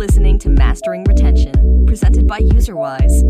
listening to Mastering Retention, presented by UserWise.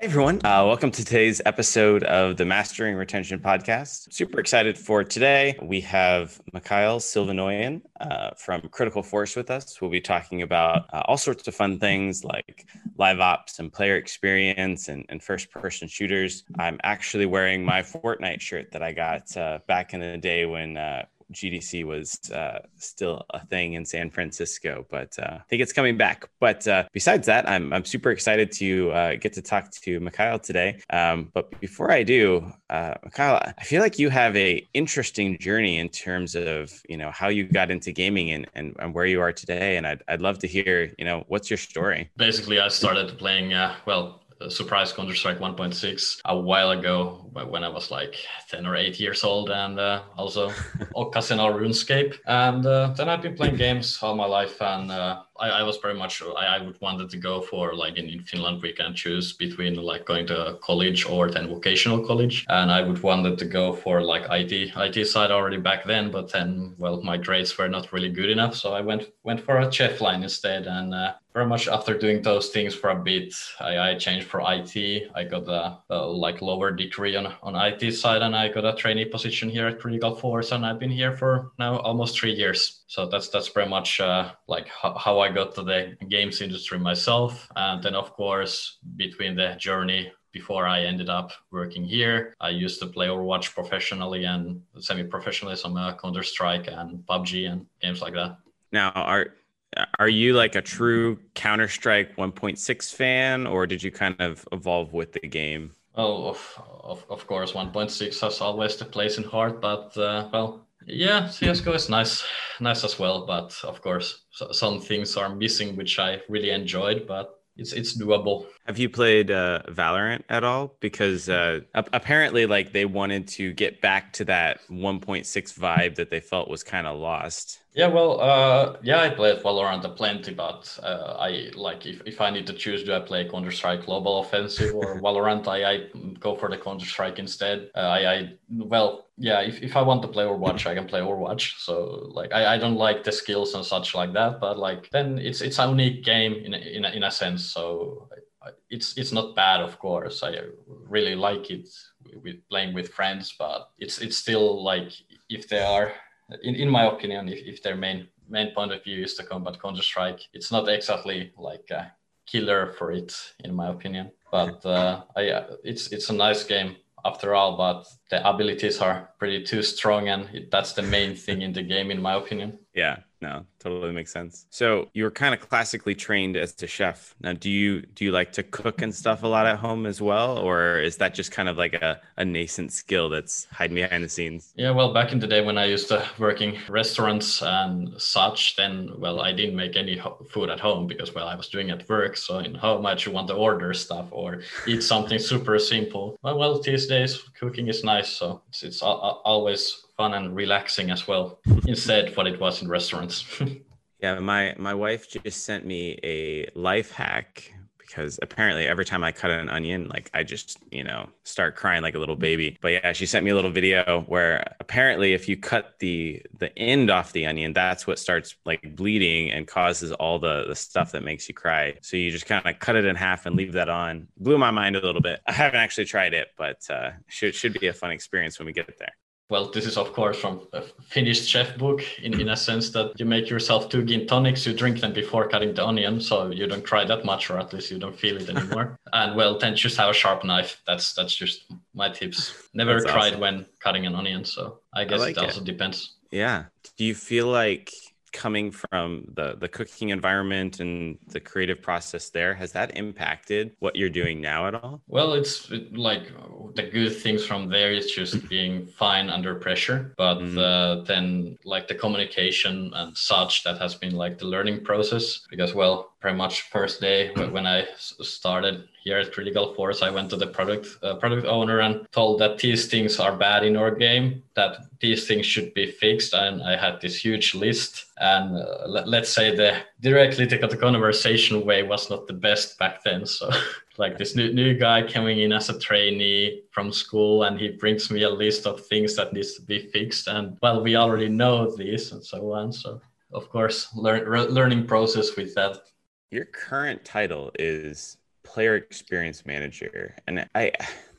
Hey everyone, uh, welcome to today's episode of the Mastering Retention podcast. Super excited for today. We have Mikael Silvennoinen uh, from Critical Force with us. We'll be talking about uh, all sorts of fun things like live ops and player experience and, and first person shooters. I'm actually wearing my Fortnite shirt that I got uh, back in the day when uh, GDC was uh, still a thing in San Francisco, but uh, I think it's coming back. But uh, besides that, I'm, I'm super excited to uh, get to talk to Mikael today. Um, but before I do, uh, Mikael, I feel like you have a interesting journey in terms of you know how you got into gaming and, and, and where you are today. And I'd, I'd love to hear you know what's your story. Basically, I started playing uh, well surprise Counter Strike 1.6 a while ago when I was like 10 or 8 years old, and uh, also occasional RuneScape. And uh, then I've been playing games all my life, and uh, I, I, was very much I, I would wanted to go for like in, in Finland we can choose between like going to college or then vocational college, and I would wanted to go for like IT IT side already back then, but then well my grades were not really good enough, so I went went for a chef line instead, and uh, very much after doing those things for a bit, I, I changed for IT. I got a, a, like lower degree on, on IT side and I got a trainee position here at Critical Force and I've been here for now almost three years. So that's that's pretty much uh, like how, I got to the games industry myself. And then of course, between the journey before I ended up working here. I used to play Overwatch professionally and semi-professionally, some uh, Counter Strike and PUBG and games like that. Now, are are you like a true Counter Strike 1.6 fan, or did you kind of evolve with the game? Oh, of, of, of course, 1.6 has always the place in heart, but uh, well, yeah, CS:GO is nice, nice as well. But of course, some things are missing, which I really enjoyed. But it's it's doable. Have you played uh, Valorant at all? Because uh, apparently, like they wanted to get back to that 1.6 vibe that they felt was kind of lost. Yeah, well, uh, yeah, I played Valorant a plenty, but uh, I like if, if I need to choose, do I play Counter Strike Global Offensive or Valorant? I, I go for the Counter Strike instead. Uh, I, I well, yeah, if, if I want to play Overwatch, I can play Overwatch. So like I, I don't like the skills and such like that, but like then it's it's a unique game in a, in a, in a sense. So it's it's not bad, of course. I really like it with playing with friends, but it's it's still like if they are in, in my opinion, if, if their main main point of view is to combat Counter Strike, it's not exactly like a killer for it, in my opinion. But uh, I, it's it's a nice game after all, but the abilities are pretty too strong, and it, that's the main thing in the game, in my opinion. Yeah, no, totally makes sense. So you were kind of classically trained as a chef. Now, do you do you like to cook and stuff a lot at home as well, or is that just kind of like a, a nascent skill that's hiding behind the scenes? Yeah, well, back in the day when I used to work in restaurants and such, then well, I didn't make any ho- food at home because well, I was doing at work. So in how much you want to order stuff or eat something super simple. Well, well, these days cooking is nice, so it's, it's always fun and relaxing as well. Instead what it was in restaurants. Yeah my my wife just sent me a life hack because apparently every time I cut an onion, like I just, you know, start crying like a little baby. But yeah, she sent me a little video where apparently if you cut the the end off the onion, that's what starts like bleeding and causes all the the stuff that makes you cry. So you just kind of cut it in half and leave that on. Blew my mind a little bit. I haven't actually tried it, but uh, should should be a fun experience when we get there well, this is of course from a finished chef book in, in a sense that you make yourself two gin tonics, you drink them before cutting the onion, so you don't cry that much, or at least you don't feel it anymore. and well, then just have a sharp knife. That's that's just my tips. Never that's cried awesome. when cutting an onion, so I guess I like it also it. depends. Yeah. Do you feel like coming from the the cooking environment and the creative process there has that impacted what you're doing now at all well it's like the good things from there is just being fine under pressure but mm-hmm. uh, then like the communication and such that has been like the learning process because well pretty much first day when I started here at Critical Force, I went to the product uh, product owner and told that these things are bad in our game, that these things should be fixed, and I had this huge list. And uh, let, us say the directly to the conversation way was not the best back then, so. like this new, new guy coming in as a trainee from school and he brings me a list of things that needs to be fixed and well we already know this and so on so of course learn, learning process with that your current title is player experience manager, and I.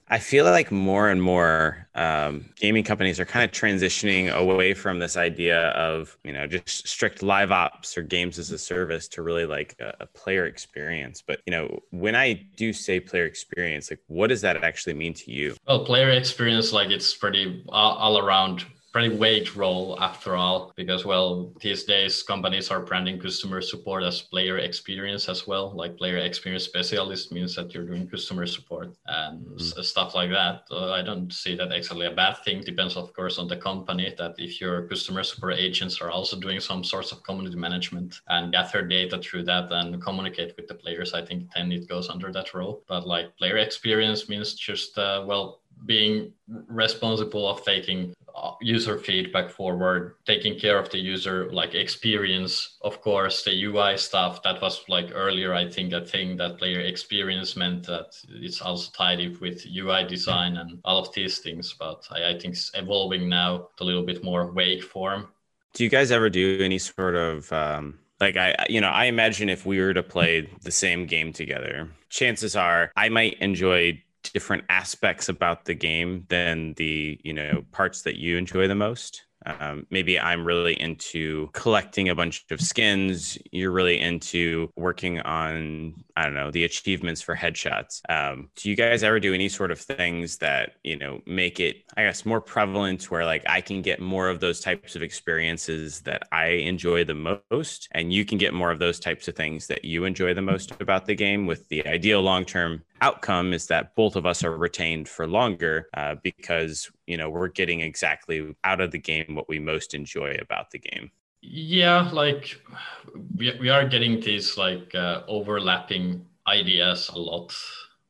I feel like more and more um, gaming companies are kind of transitioning away from this idea of you know just strict live ops or games as a service to really like a, a, player experience. But you know when I do say player experience, like what does that actually mean to you? Well, player experience like it's pretty all, all around pretty vague role after all, because well, these days companies are branding customer support as player experience as well. Like player experience specialist means that you're doing customer support and mm-hmm. stuff like that. Uh, I don't see that actually a bad thing. Depends, of course, on the company. That if your customer support agents are also doing some sorts of community management and gather data through that and communicate with the players, I think then it goes under that role. But like player experience means just uh, well being responsible of taking uh, user feedback forward taking care of the user like experience. Of course the ui stuff that was like earlier i think a thing that player experience meant that it's also tied with ui design and all of these things but i, I think it's evolving now to a little bit more vague form. Do you guys ever do any sort of um like i you know i imagine if we were to play the same game together chances are i might enjoy different aspects about the game than the you know parts that you enjoy the most um, maybe I'm really into collecting a bunch of skins. You're really into working on, I don't know, the achievements for headshots. Um, do you guys ever do any sort of things that, you know, make it, I guess, more prevalent where like I can get more of those types of experiences that I enjoy the most, and you can get more of those types of things that you enjoy the most about the game with the ideal long term outcome is that both of us are retained for longer uh, because you know we're getting exactly out of the game what we most enjoy about the game. Yeah like we, we are getting these like uh, overlapping ideas a lot.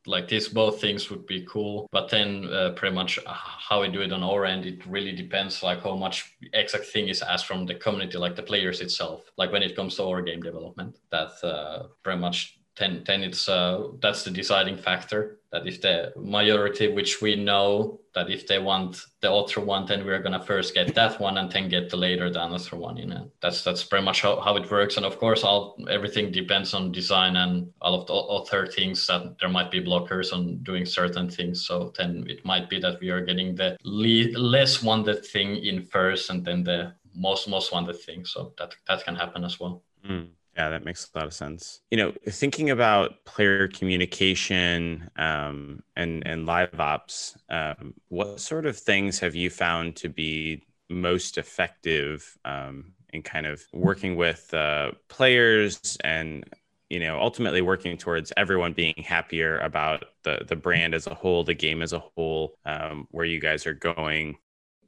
Like these both things would be cool but then uh, pretty much how we do it on our end it really depends like how much exact thing is asked from the community like the players itself. Like when it comes to our game development that uh, pretty much then then it's uh, that's the deciding factor that if the majority which we know that if they want the author one then we're gonna first get that one and then get the later the another one you know. That's that's pretty much how, how it works. And of course all everything depends on design and all of the other things that there might be blockers on doing certain things. So then it might be that we are getting the le- less wanted thing in first and then the most most wanted thing. So that that can happen as well. Mm. Yeah, that makes a lot of sense. You know, thinking about player communication um, and and live ops, um, what sort of things have you found to be most effective um, in kind of working with uh, players and you know ultimately working towards everyone being happier about the the brand as a whole, the game as a whole, um, where you guys are going?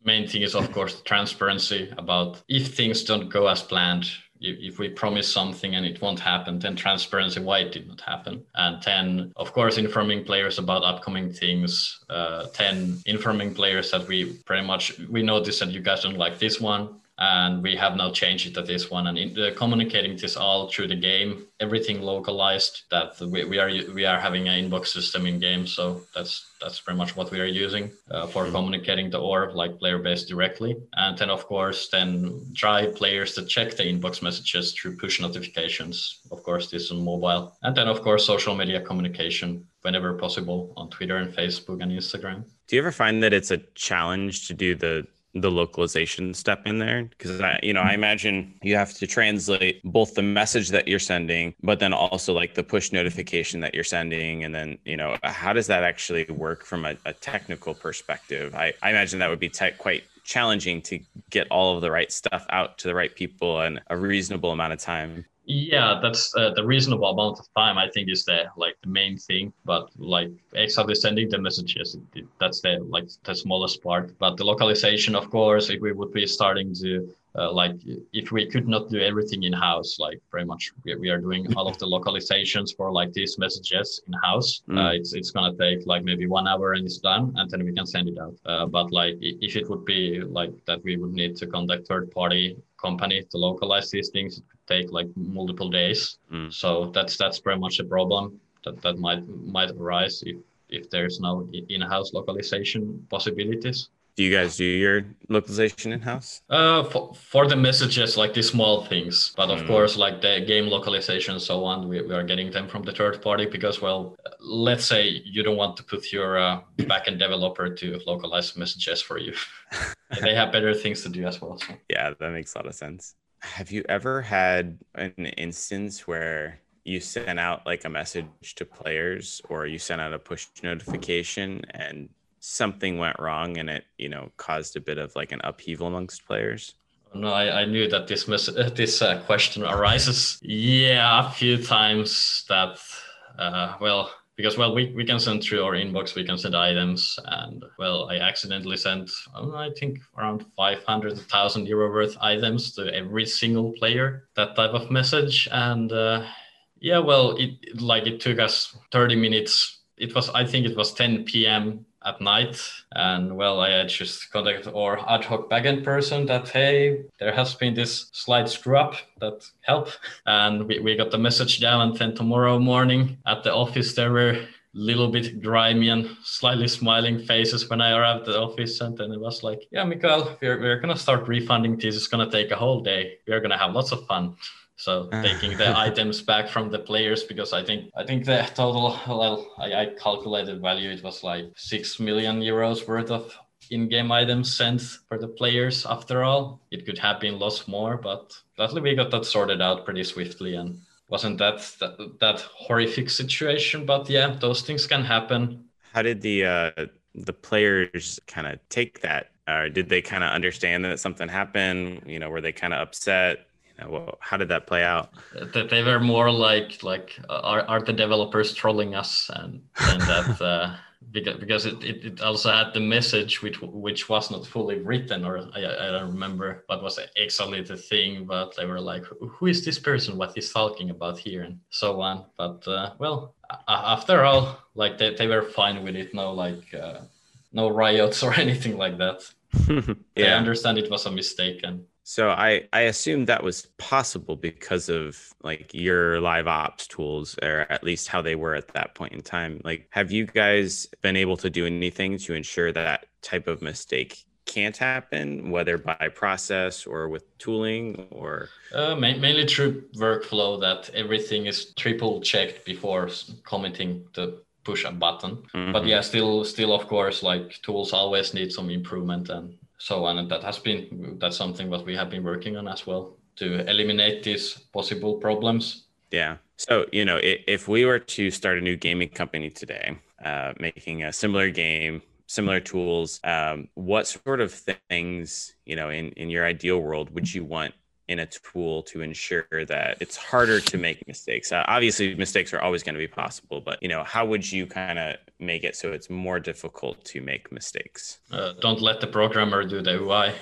Main thing is of course transparency about if things don't go as planned if we promise something and it won't happen, then transparency why it did not happen. And 10, of course, informing players about upcoming things. Uh, 10, informing players that we pretty much, we notice that you guys don't like this one and we have now changed it to this one. And in, uh, communicating this all through the game everything localized that we, we are we are having an inbox system in game. So that's that's pretty much what we are using uh, for mm-hmm. communicating the or like player base directly. And then of course then try players to check the inbox messages through push notifications. Of course this on mobile. And then of course social media communication whenever possible on twitter and facebook and instagram. Do you ever find that it's a challenge to do the the localization step in there? Because I, you know, I mm-hmm. imagine you have to translate both the message that you're sending, but then also like the push notification that you're sending, and then you know, how does that actually work from a, a technical perspective? I, I imagine that would be te- quite challenging to get all of the right stuff out to the right people in a reasonable amount of time yeah that's uh, the reasonable amount of time i think is the like the main thing but like exactly sending the messages that's the like the smallest part but the localization of course if we would be starting to uh, like if we could not do everything in house, like very much we, we are doing all of the localizations for like these messages in house. Mm. Uh, it's it's gonna take like maybe one hour and it's done, and then we can send it out. Uh, but like if it would be like that, we would need to contact third party company to localize these things. It take like multiple days. Mm. So that's that's very much a problem that that might might arise if if there's no in-house localization possibilities. Do you guys do your localization in house? Uh, for, for the messages, like the small things, but of Mm. course, like the game localization and so on, we, we are getting them from the third party because, well, let's say you don't want to put your uh, backend developer to localize messages for you. they have better things to do as well. So. Yeah, that makes a lot of sense. Have you ever had an instance where you sent out like a message to players or you sent out a push notification and something went wrong and it, you know, caused a bit of like an upheaval amongst players? No, I, I knew that this uh, this uh, question arises. Yeah, a few times that, uh, well, because well, we, we can send through our inbox, we can send items, and well, I accidentally sent, um, I think around 500,000 euro worth items to every single player. That type of message, and uh, yeah, well, it like it took us 30 minutes. It was, I think, it was 10 p.m at night. And well, I just contacted our ad hoc backend person that, hey, there has been this slight screw up that help. And we, we got the message down. And then tomorrow morning at the office, there were little bit grimy and slightly smiling faces when I arrived at the office. And then it was like, yeah, Mikael, we're, we're going to start refunding this. It's going to take a whole day. We're going to have lots of fun. So taking the items back from the players because I think I think the total well I, I calculated value it was like six million euros worth of in-game items sent for the players after all. It could have been lots more, but luckily we got that sorted out pretty swiftly and wasn't that that, that horrific situation. But yeah, those things can happen. How did the uh, the players kind of take that? Or did they kind of understand that something happened? You know, were they kind of upset? You know, well, how did that play out? That they were more like like are, are the developers trolling us and and that uh, because because it, it, it also had the message which which was not fully written or I, I don't remember what was exactly the thing but they were like who is this person? What he's talking about here? and so on. But uh, well after all like they, they were fine with it. No like uh, no riots or anything like that. Yeah. I understand it was a mistake and so I I assume that was possible because of like your live ops tools or at least how they were at that point in time. Like have you guys been able to do anything to ensure that type of mistake can't happen whether by process or with tooling or uh, mainly through workflow that everything is triple checked before commenting to push a button mm-hmm. but yeah still still of course like tools always need some improvement and so on. And that has been that's something that we have been working on as well to eliminate these possible problems. Yeah. So you know if we were to start a new gaming company today uh, making a similar game similar tools um, what sort of things you know in in your ideal world would you want in a tool to ensure that it's harder to make mistakes. Uh, obviously, mistakes are always going to be possible, but you know, how would you kind of make it so it's more difficult to make mistakes? Uh, don't let the programmer do the UI.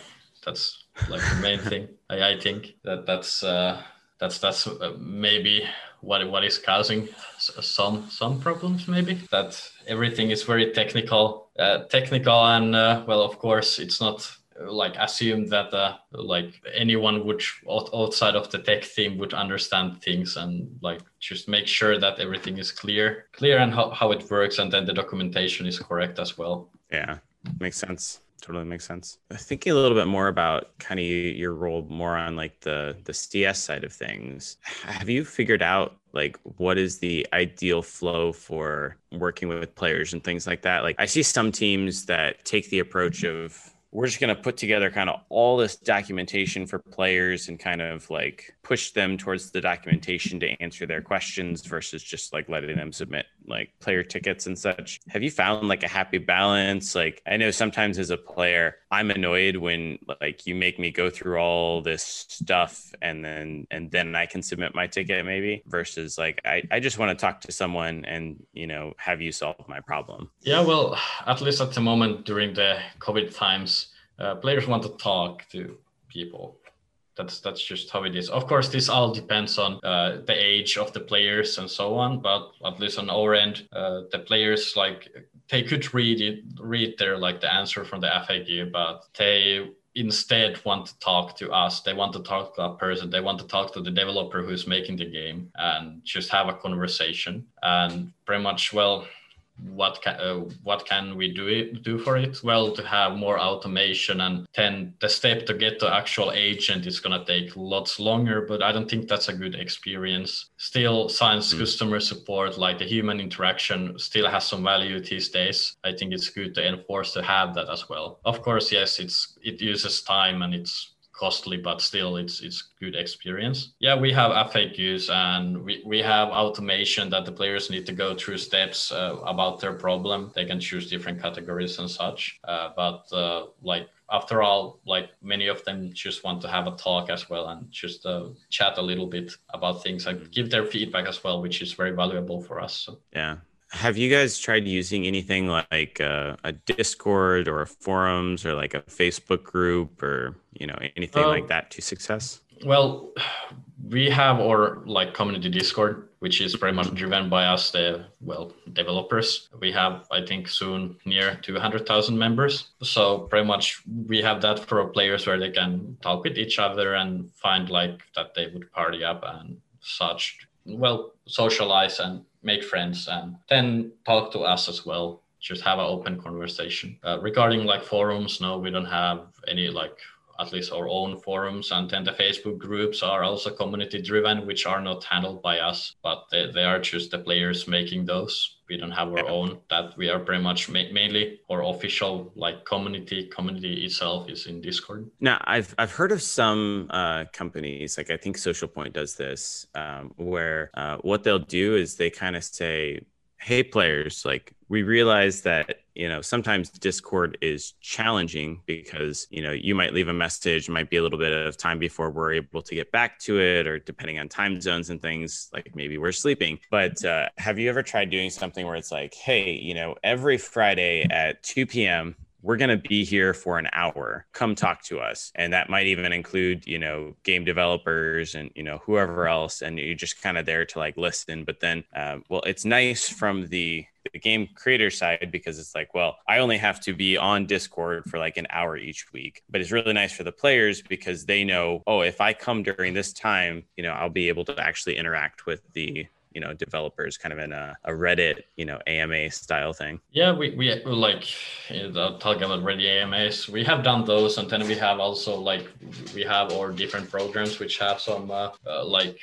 That's like the main thing. I, I think that that's uh, that's that's uh, maybe what what is causing some some problems. Maybe that everything is very technical, uh, technical, and uh, well, of course, it's not like assume that uh, like anyone would outside of the tech team would understand things and like just make sure that everything is clear clear and how, how it works and then the documentation is correct as well. Yeah makes sense. Totally makes sense. Thinking a little bit more about kind of your role more on like the the cs side of things. Have you figured out like what is the ideal flow for working with players and things like that? Like i see some teams that take the approach of we're just going to put together kind of all this documentation for players and kind of like push them towards the documentation to answer their questions versus just like letting them submit like player tickets and such. Have you found like a happy balance? Like I know sometimes as a player, I'm annoyed when like you make me go through all this stuff and then and then I can submit my ticket maybe versus like I, I just want to talk to someone and you know have you solve my problem. Yeah, well, at least at the moment during the COVID times, uh, players want to talk to people that's that's just how it is. Of course, this all depends on uh, the age of the players and so on. But at least on our end, uh, the players like they could read it, read their like the answer from the FAQ, but they instead want to talk to us. They want to talk to a person. They want to talk to the developer who's making the game and just have a conversation. And pretty much, well, what can uh, what can we do it, do for it? Well to have more automation and then the step to get to actual agent is going to take lots longer but i don't think that's a good experience. Still science mm. customer support like the human interaction still has some value these days. I think it's good to enforce to have that as well. Of course yes it's it uses time and it's costly, but still it's it's good experience. Yeah, we have FAQs and we, we have automation that the players need to go through steps uh, about their problem. They can choose different categories and such. Uh, but uh, like after all, like many of them just want to have a talk as well and just uh, chat a little bit about things and give their feedback as well, which is very valuable for us. So. Yeah, have you guys tried using anything like uh, a discord or forums or like a facebook group or you know anything like that to success? well we have our like community discord which is very much driven by us the well developers. We have i think soon near 200000 members. So pretty much we have that for players where they can talk with each other and find like that they would party up and such well socialize and make friends and then talk to us as well. Just have an open conversation. Uh, regarding like forums no we don't have any like at least our own forums and then the facebook groups are also community driven which are not handled by us but they, they are just the players making those. We don't have our own. That we are pretty much ma- mainly our official like community community itself is in discord. Now i've i've heard of some uh, companies like i think social point does this um, where uh, what they'll do is they kind of say hey players like we realize that you know sometimes discord is challenging because you know you might leave a message might be a little bit of time before we're able to get back to it or depending on time zones and things like maybe we're sleeping. But uh, have you ever tried doing something where it's like hey you know every friday at 2 p.m we're going to be here for an hour. Come talk to us. And that might even include you know game developers and you know whoever else and you're just kind of there to like listen. But then um, well it's nice from the the game creator side because it's like well i only have to be on discord for like an hour each week. But it's really nice for the players because they know oh if i come during this time you know i'll be able to actually interact with the you know developers kind of in a, a reddit you know ama style thing? Yeah we, we like talking about reddit amas we have done those and then we have also like we have our different programs which have some uh, uh, like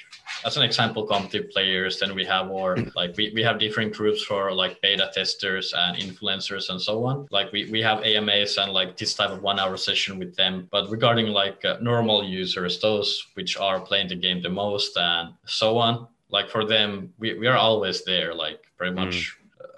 as an example competitive players. Then we have our like we, we have different groups for like beta testers and influencers and so on. Like we, we have amas and like this type of one hour session with them. But regarding like uh, normal users those which are playing the game the most and so on like for them we, we are always there like pretty much mm.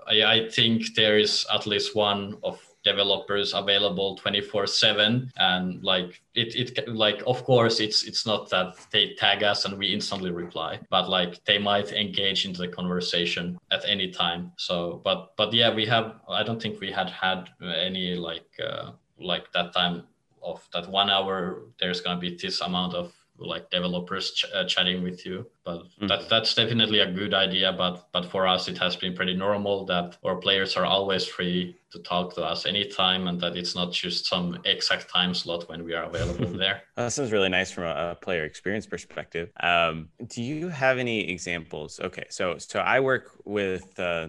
I, I think there is at least one of developers available 24 7 and like it, it like of course it's it's not that they tag us and we instantly reply but like they might engage into the conversation at any time so but but yeah we have i don't think we had had any like uh, like that time of that one hour there's going to be this amount of like developers ch- uh, chatting with you but mm-hmm. that, that's definitely a good idea but but for us it has been pretty normal that our players are always free to talk to us anytime and that it's not just some exact time slot when we are available there. That sounds really nice from a, player experience perspective. Um, do you have any examples? Okay so so i work with uh,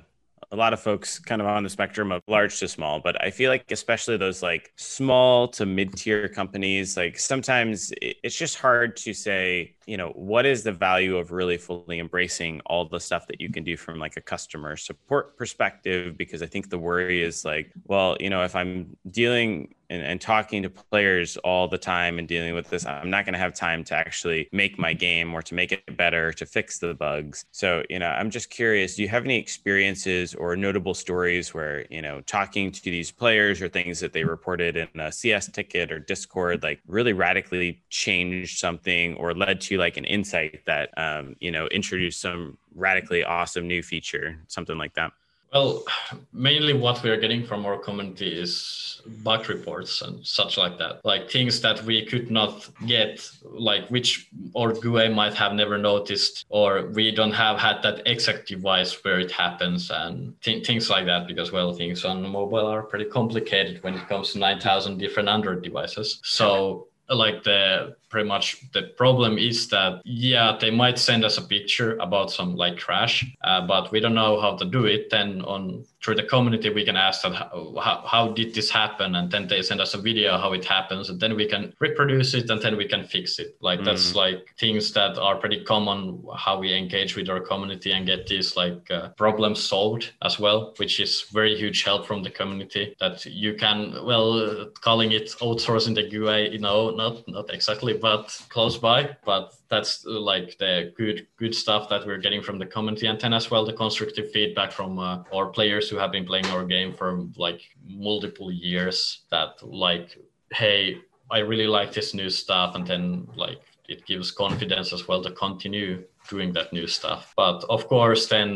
a lot of folks kind of on the spectrum of large to small, but I feel like especially those like small to mid tier companies, like sometimes it's just hard to say, you know, what is the value of really fully embracing all the stuff that you can do from like a customer support perspective? Because I think the worry is like, well, you know, if I'm dealing and, and talking to players all the time and dealing with this, I'm not going to have time to actually make my game or to make it better, to fix the bugs. So, you know, I'm just curious do you have any experiences or notable stories where, you know, talking to these players or things that they reported in a CS ticket or Discord, like really radically changed something or led to like an insight that, um, you know, introduced some radically awesome new feature, something like that? Well, mainly what we are getting from our community is bug reports and such like that, like things that we could not get, like which our GUI might have never noticed, or we don't have had that exact device where it happens, and th- things like that. Because well, things on mobile are pretty complicated when it comes to 9,000 different Android devices. So like the pretty much the problem is that yeah they might send us a picture about some like crash uh, but we don't know how to do it. Then on through the community we can ask that how, how, did this happen and then they send us a video how it happens and then we can reproduce it and then we can fix it like mm. that's like things that are pretty common how we engage with our community and get these like uh, problems solved as well which is very huge help from the community that you can well calling it outsourcing the GUI you know not not exactly but close by. But that's like the good good stuff that we're getting from the community, and then as well the constructive feedback from uh, our players who have been playing our game for like multiple years. That like, hey, I really like this new stuff, and then like it gives confidence as well to continue doing that new stuff. But of course, then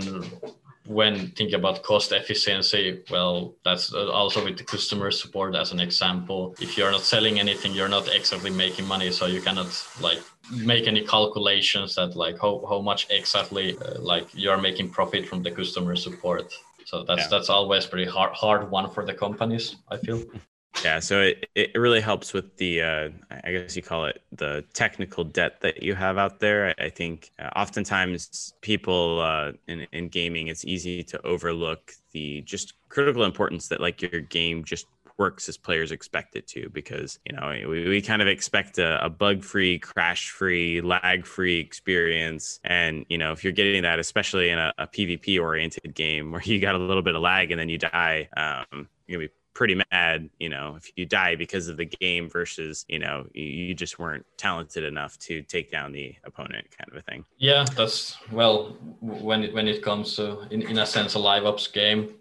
when thinking about cost efficiency, well, that's uh, also with the customer support as an example. If you're not selling anything, you're not exactly making money, so you cannot like make any calculations that like how, how much exactly uh, like you're making profit from the customer support. So that's yeah. that's always pretty hard hard one for the companies. I feel. Yeah, so it, it really helps with the, uh, I guess you call it the technical debt that you have out there. I think uh, oftentimes people uh, in, in gaming, it's easy to overlook the just critical importance that like your game just works as players expect it to because you know we, we kind of expect a, a bug-free crash-free lag-free experience. And you know if you're getting that especially in a, a pvp oriented game where you got a little bit of lag and then you die um, you're gonna be pretty mad, you know, if you die because of the game versus, you know, you, just weren't talented enough to take down the opponent kind of a thing. Yeah, that's well, when it, when it comes to, in, in a sense, a live ops game,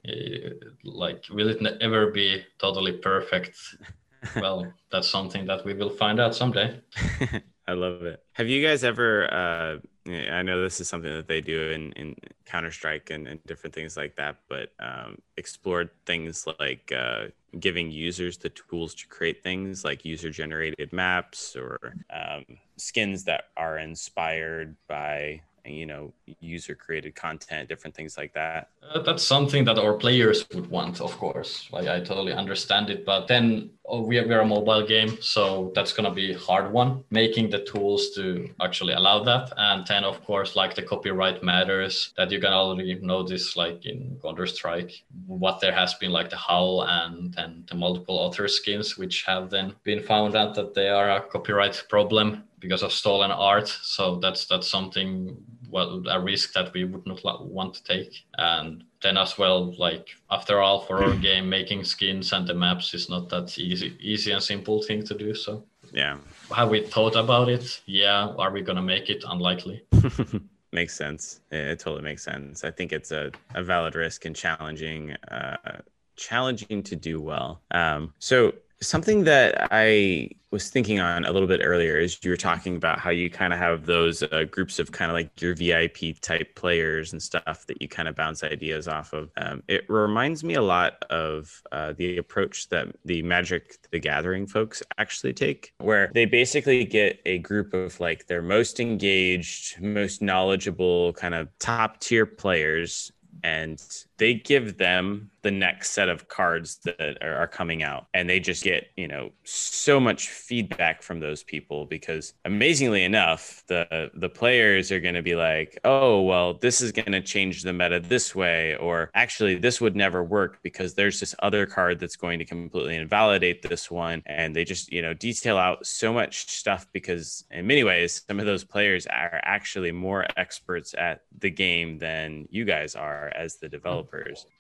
like, will it ever be totally perfect? well, that's something that we will find out someday. I love it. Have you guys ever, uh, I know this is something that they do in, in Counter Strike and, and different things like that, but um, explored things like uh, giving users the tools to create things like user generated maps or um, skins that are inspired by you know user created content different things like that? Uh, that's something that our players would want of course. Like i totally understand it but then oh, we are, we are a mobile game so that's going to be hard one making the tools to actually allow that. And then of course like the copyright matters that you can already notice like in counter strike what there has been like the howl and then the multiple author skins which have then been found out that they are a copyright problem because of stolen art. So that's that's something well a risk that we would not want to take. And then as well like after all for our game making skins and the maps is not that easy easy and simple thing to do so. Yeah. Have we thought about it? Yeah. Are we gonna make it? Unlikely. Makes sense. It, totally makes sense. I think it's a, a valid risk and challenging uh challenging to do well. Um so Something that I was thinking on a little bit earlier is you were talking about how you kind of have those uh, groups of kind of like your VIP type players and stuff that you kind of bounce ideas off of. Um, it reminds me a lot of uh, the approach that the Magic the Gathering folks actually take, where they basically get a group of like their most engaged, most knowledgeable, kind of top tier players and they give them the next set of cards that are, coming out and they just get you know so much feedback from those people because amazingly enough the the players are going to be like oh well this is going to change the meta this way or actually this would never work because there's this other card that's going to completely invalidate this one and they just you know detail out so much stuff because in many ways some of those players are actually more experts at the game than you guys are as the mm-hmm. developers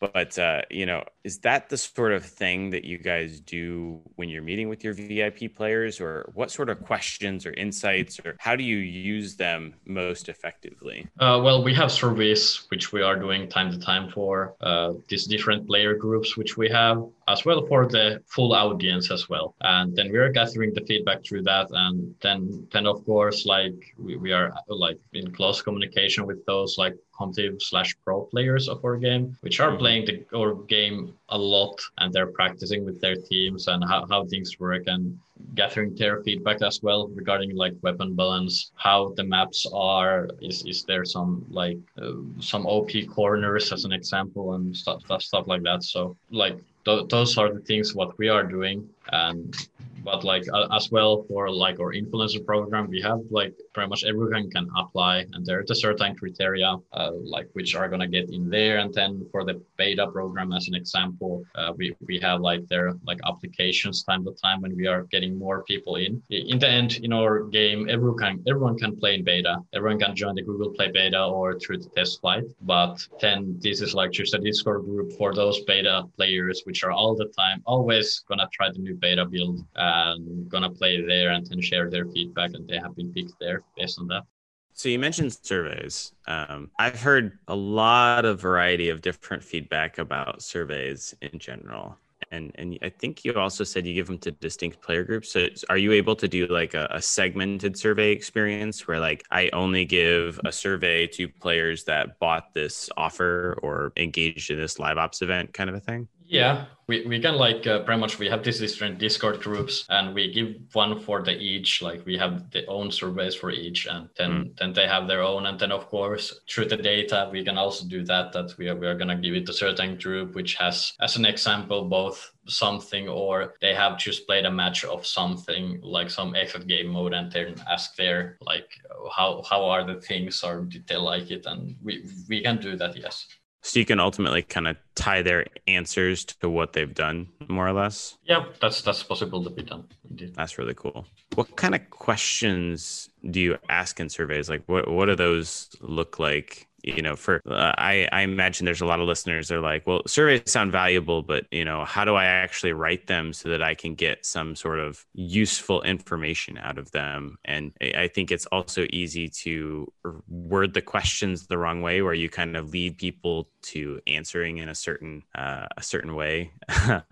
but uh, you know, is that the sort of thing that you guys do when you're meeting with your VIP players, or what sort of questions or insights, or how do you use them most effectively? Uh, well, we have surveys which we are doing time to time for uh, these different player groups which we have, as well for the full audience as well, and then we are gathering the feedback through that, and then then of course like we, we are like in close communication with those like competitive slash pro players of our game, which are mm-hmm. playing the our game a lot and they're practicing with their teams and how, how things work and gathering their feedback as well regarding like weapon balance how the maps are is is there some like uh, some op corners as an example and stuff stuff, stuff like that so like th- those are the things what we are doing and but like uh, as well for like our influencer program we have like pretty much everyone can apply and there's a certain criteria uh, like which are going to get in there. And then for the beta program as an example uh, we, we have like their like applications time to time when we are getting more people in. In the end in our game everyone can everyone can play in beta. Everyone can join the google play beta or through the test flight. But then this is like just a discord group for those beta players which are all the time always gonna try the new beta build and gonna play there and then share their feedback and they have been picked there based on that. So you mentioned surveys. Um, I've heard a lot of variety of different feedback about surveys in general. And, and I think you also said you give them to distinct player groups. So are you able to do like a, a segmented survey experience where like I only give a survey to players that bought this offer or engaged in this live ops event kind of a thing? Yeah, we, we can like uh, pretty much we have these different discord groups and we give one for the each like we have the own surveys for each and then mm. then they have their own. And then of course through the data we can also do that that we are, we are going to give it a certain group which has as an example both something or they have just played a match of something like some exit game mode and then ask their like how how are the things or did they like it? And we we can do that yes so you can ultimately kind of tie their answers to what they've done, more or less. Yeah, that's that's possible to be done. Indeed. That's really cool. What kind of questions do you ask in surveys? Like, what what do those look like? You know for uh, i i imagine there's a lot of listeners are like well surveys sound valuable but you know how do i actually write them so that i can get some sort of useful information out of them? And i think it's also easy to word the questions the wrong way where you kind of lead people to answering in a certain uh, a certain way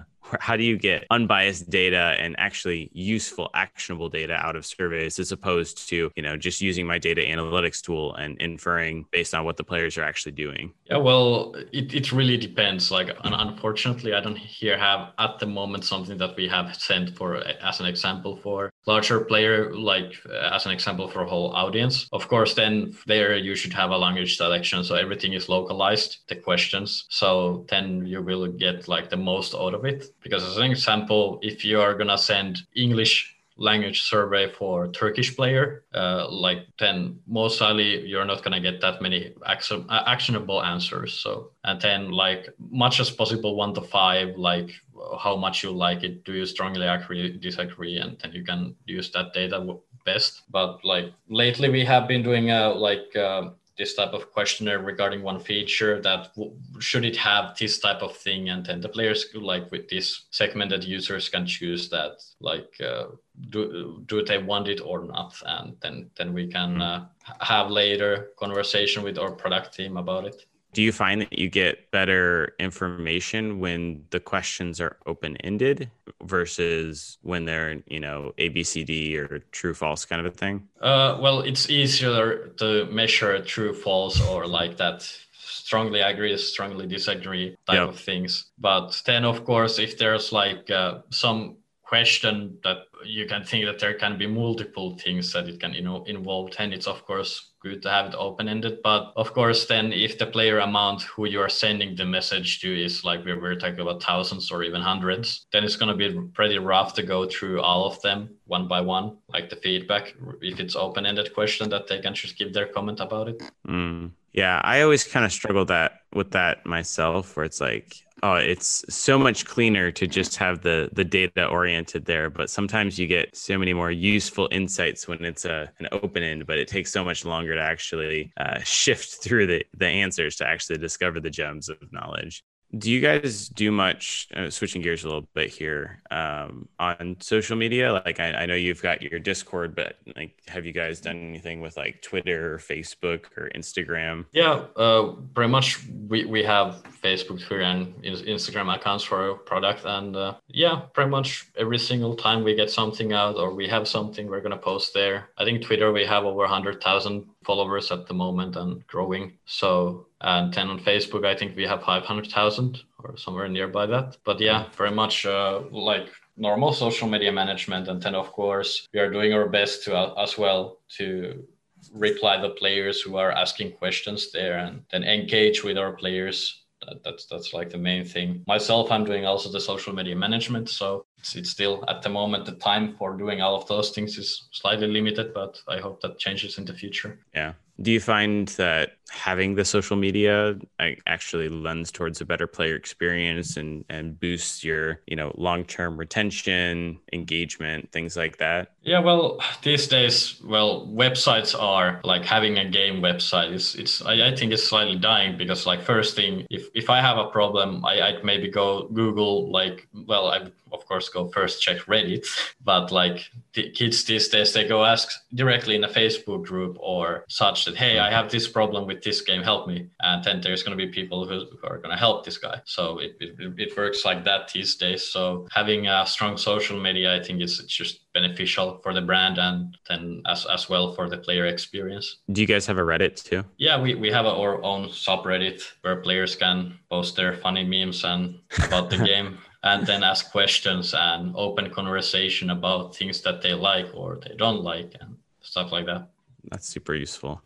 how do you get unbiased data and actually useful actionable data out of surveys as opposed to you know just using my data analytics tool and inferring based on what the players are actually doing? Yeah well it, it really depends. Like unfortunately i don't here have at the moment something that we have sent for as an example for larger player like as an example for a whole audience. Of course then there you should have a language selection so everything is localized the questions. So then you will get like the most out of it. Because as an example, if you are gonna send English language survey for Turkish player, uh, like then most likely you're not gonna get that many action, uh, actionable answers. So and then like much as possible, one to five, like how much you like it. Do you strongly agree, disagree, and then you can use that data best. But like lately, we have been doing a like. Uh, this type of questionnaire regarding one feature that w- should it have this type of thing and then the players like with this segmented users can choose that like uh, do do they want it or not and then then we can hmm. uh, have later conversation with our product team about it do you find that you get better information when the questions are open ended versus when they're you know abcd or true false kind of a thing? Uh, well it's easier to measure true false or like that. Strongly agree strongly disagree type yep. of things. But then of course if there's like uh, some question that you can think that there can be multiple things that it can you know involve then it's of course good to have it open ended but of course then if the player amount who you are sending the message to is like we're, talking about thousands or even hundreds then it's going to be pretty rough to go through all of them one by one like the feedback if it's open ended question that they can just give their comment about it mm. yeah i always kind of struggle that with that myself where it's like oh it's so much cleaner to just have the the data oriented there but sometimes you get so many more useful insights when it's a an open end but it takes so much longer to actually uh, shift through the the answers to actually discover the gems of knowledge do you guys do much uh, switching gears a little bit here um, on social media? Like I, I, know you've got your discord but like have you guys done anything with like twitter or facebook or instagram? Yeah uh, pretty much we, we have facebook twitter and instagram accounts for our product. And uh, yeah pretty much every single time we get something out or we have something we're going to post there. I think twitter we have over 100000 followers at the moment and growing. So, and then on Facebook, I think we have 500,000 or somewhere nearby that. But yeah, very much uh, like normal social media management. And then, of course, we are doing our best to uh, as well to reply the players who are asking questions there and then engage with our players that, that's that's like the main thing myself i'm doing also the social media management so it's, still at the moment the time for doing all of those things is slightly limited but i hope that changes in the future. Yeah. Do you find that having the social media actually lends towards a better player experience and and boosts your you know long-term retention engagement things like that. Yeah well these days well websites are like having a game website is it's I, I think it's slightly dying because like first thing if if i have a problem i i'd maybe go google like well i of course go first check reddit but like the kids these days they go ask directly in a facebook group or such that hey i mm-hmm. have this problem with this game help me. And then there's going to be people who, who are going to help this guy. So it, it, it works like that these days. So having a strong social media i think it's, it's just beneficial for the brand and then as, as well for the player experience. Do you guys have a reddit too? Yeah we, we have our own subreddit where players can post their funny memes and about the game and then ask questions and open conversation about things that they like or they don't like and stuff like that. That's super useful.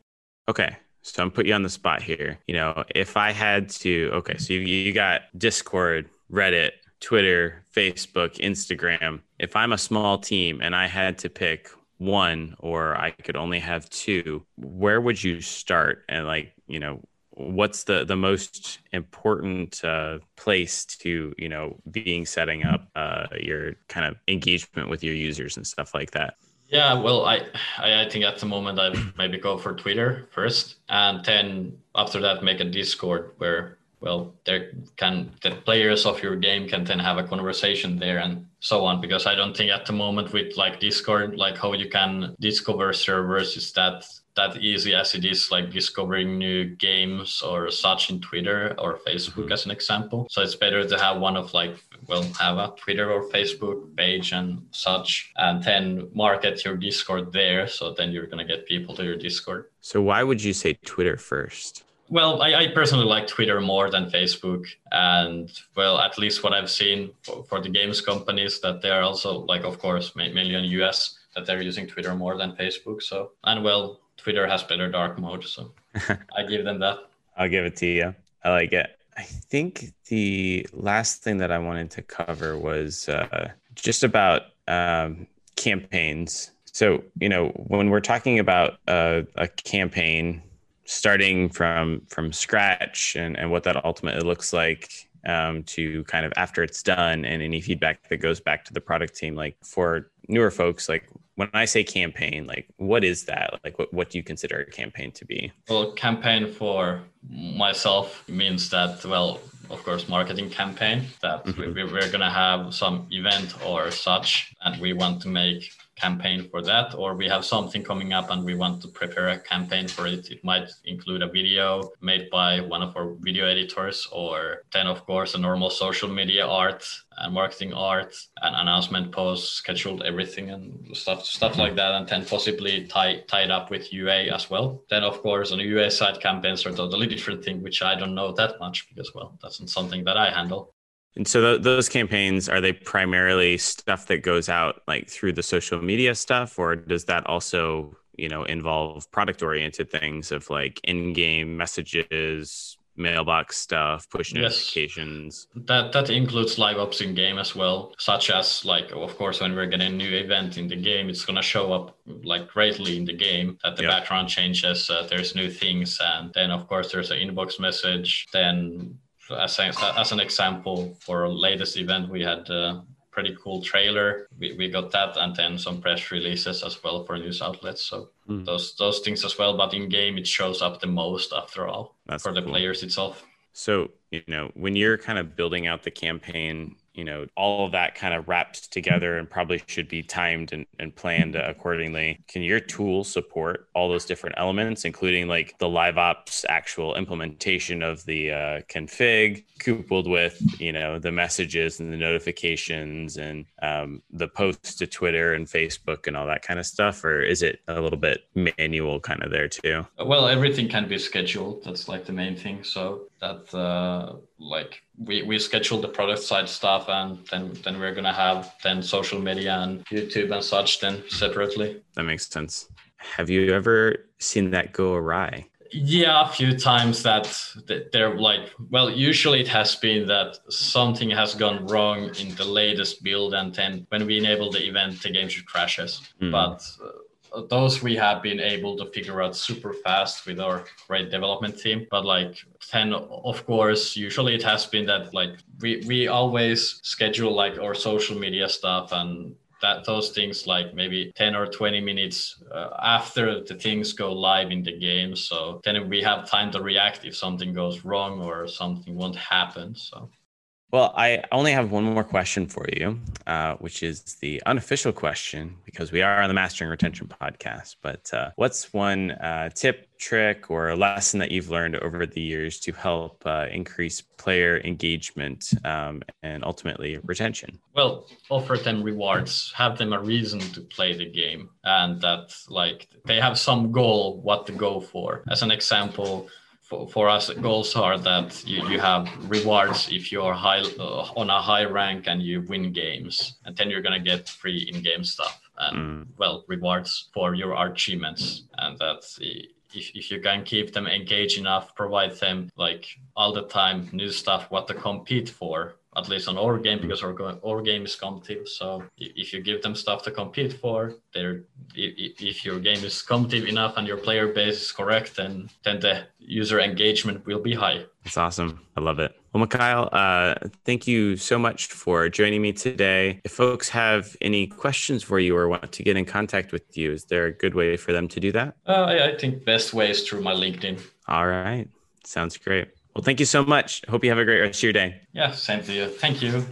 Okay so I'm put you on the spot here. You know, if I had to, okay, so you, you got Discord, Reddit, Twitter, Facebook, Instagram. If I'm a small team and I had to pick one or I could only have two, where would you start? And like, you know, what's the the most important uh, place to you know being setting up uh, your kind of engagement with your users and stuff like that yeah, well, I, I, think at the moment I maybe go for Twitter first, and then after that make a Discord where well there can the players of your game can then have a conversation there and so on because I don't think at the moment with like Discord like how you can discover servers is that that easy as it is like discovering new games or such in Twitter or Facebook mm-hmm. as an example. So it's better to have one of like well have a Twitter or Facebook page and such and then market your Discord there so then you're gonna get people to your Discord. So why would you say Twitter first? Well, I, I, personally like Twitter more than Facebook, and well, at least what I've seen for, for the games companies that they are also like, of course, mainly in US that they're using Twitter more than Facebook. So, and well, Twitter has better dark mode, so I give them that. I'll give it to you. I like it. I think the last thing that I wanted to cover was uh, just about um, campaigns. So, you know, when we're talking about uh, a campaign starting from from scratch and, and what that ultimately looks like um, to kind of after it's done and any feedback that goes back to the product team, like for newer folks, like when I say campaign, like what is that? Like what, what do you consider a campaign to be? Well, campaign for myself means that, well, of course, marketing campaign that mm-hmm. we, we're going to have some event or such, and we want to make campaign for that, or we have something coming up and we want to prepare a campaign for it. It might include a video made by one of our video editors, or then, of course, a normal social media art and marketing art and announcement posts, scheduled everything and stuff stuff like that, and then possibly tie tied up with UA as well. Then, of course, on the UA side, campaigns are totally different thing, which I don't know that much because, well, that's not something that I handle. And so th- those campaigns are they primarily stuff that goes out like through the social media stuff, or does that also you know involve product oriented things of like in game messages, mailbox stuff, push notifications? Yes. That that includes live ops in game as well, such as like of course when we're getting a new event in the game, it's gonna show up like greatly in the game that the background changes, uh, there's new things, and then of course there's an inbox message, then as, as an example, for our latest event, we had a pretty cool trailer. We, we got that and then some press releases as well for news outlets. So mm. those those things as well. But in game, it shows up the most after all That's for the cool. players itself. So, you know, when you're kind of building out the campaign, you know, all of that kind of wrapped together and probably should be timed and, and planned accordingly. Can your tool support all those different elements, including like the live ops actual implementation of the uh, config, coupled with, you know, the messages and the notifications and um, the posts to Twitter and Facebook and all that kind of stuff? Or is it a little bit manual kind of there too? Well, everything can be scheduled. That's like the main thing. So that uh, like we, we schedule the product side stuff and then then we're gonna have then social media and YouTube and such then separately. That makes sense. Have you ever seen that go awry? Yeah, a few times that they're like, well, usually it has been that something has gone wrong in the latest build, and then when we enable the event, the game should crashes. Mm. But uh, those we have been able to figure out super fast with our great development team but like 10 of course usually it has been that like we we always schedule like our social media stuff and that those things like maybe 10 or 20 minutes uh, after the things go live in the game. So then we have time to react if something goes wrong or something won't happen so well, I only have one more question for you, uh, which is the unofficial question because we are on the Mastering Retention podcast. But uh, what's one uh, tip, trick, or lesson that you've learned over the years to help uh, increase player engagement um, and ultimately retention? Well, offer them rewards, have them a reason to play the game, and that like they have some goal what to go for. As an example, for, for us goals are that you, you have rewards if you're high uh, on a high rank and you win games and then you're going to get free in-game stuff and mm. well rewards for your achievements and that's if, if you can keep them engaged enough provide them like all the time new stuff what to compete for at least on our game because our, our game is competitive. So if you give them stuff to compete for they're if your game is competitive enough and your player base is correct then then the user engagement will be high. That's awesome. I love it. Well Mikael uh, thank you so much for joining me today. If folks have any questions for you or want to get in contact with you is there a good way for them to do that? Uh, I, I think best way is through my linkedin. All right. Sounds great well, thank you so much. Hope you have a great rest of your day. Yeah, same to you. Thank you.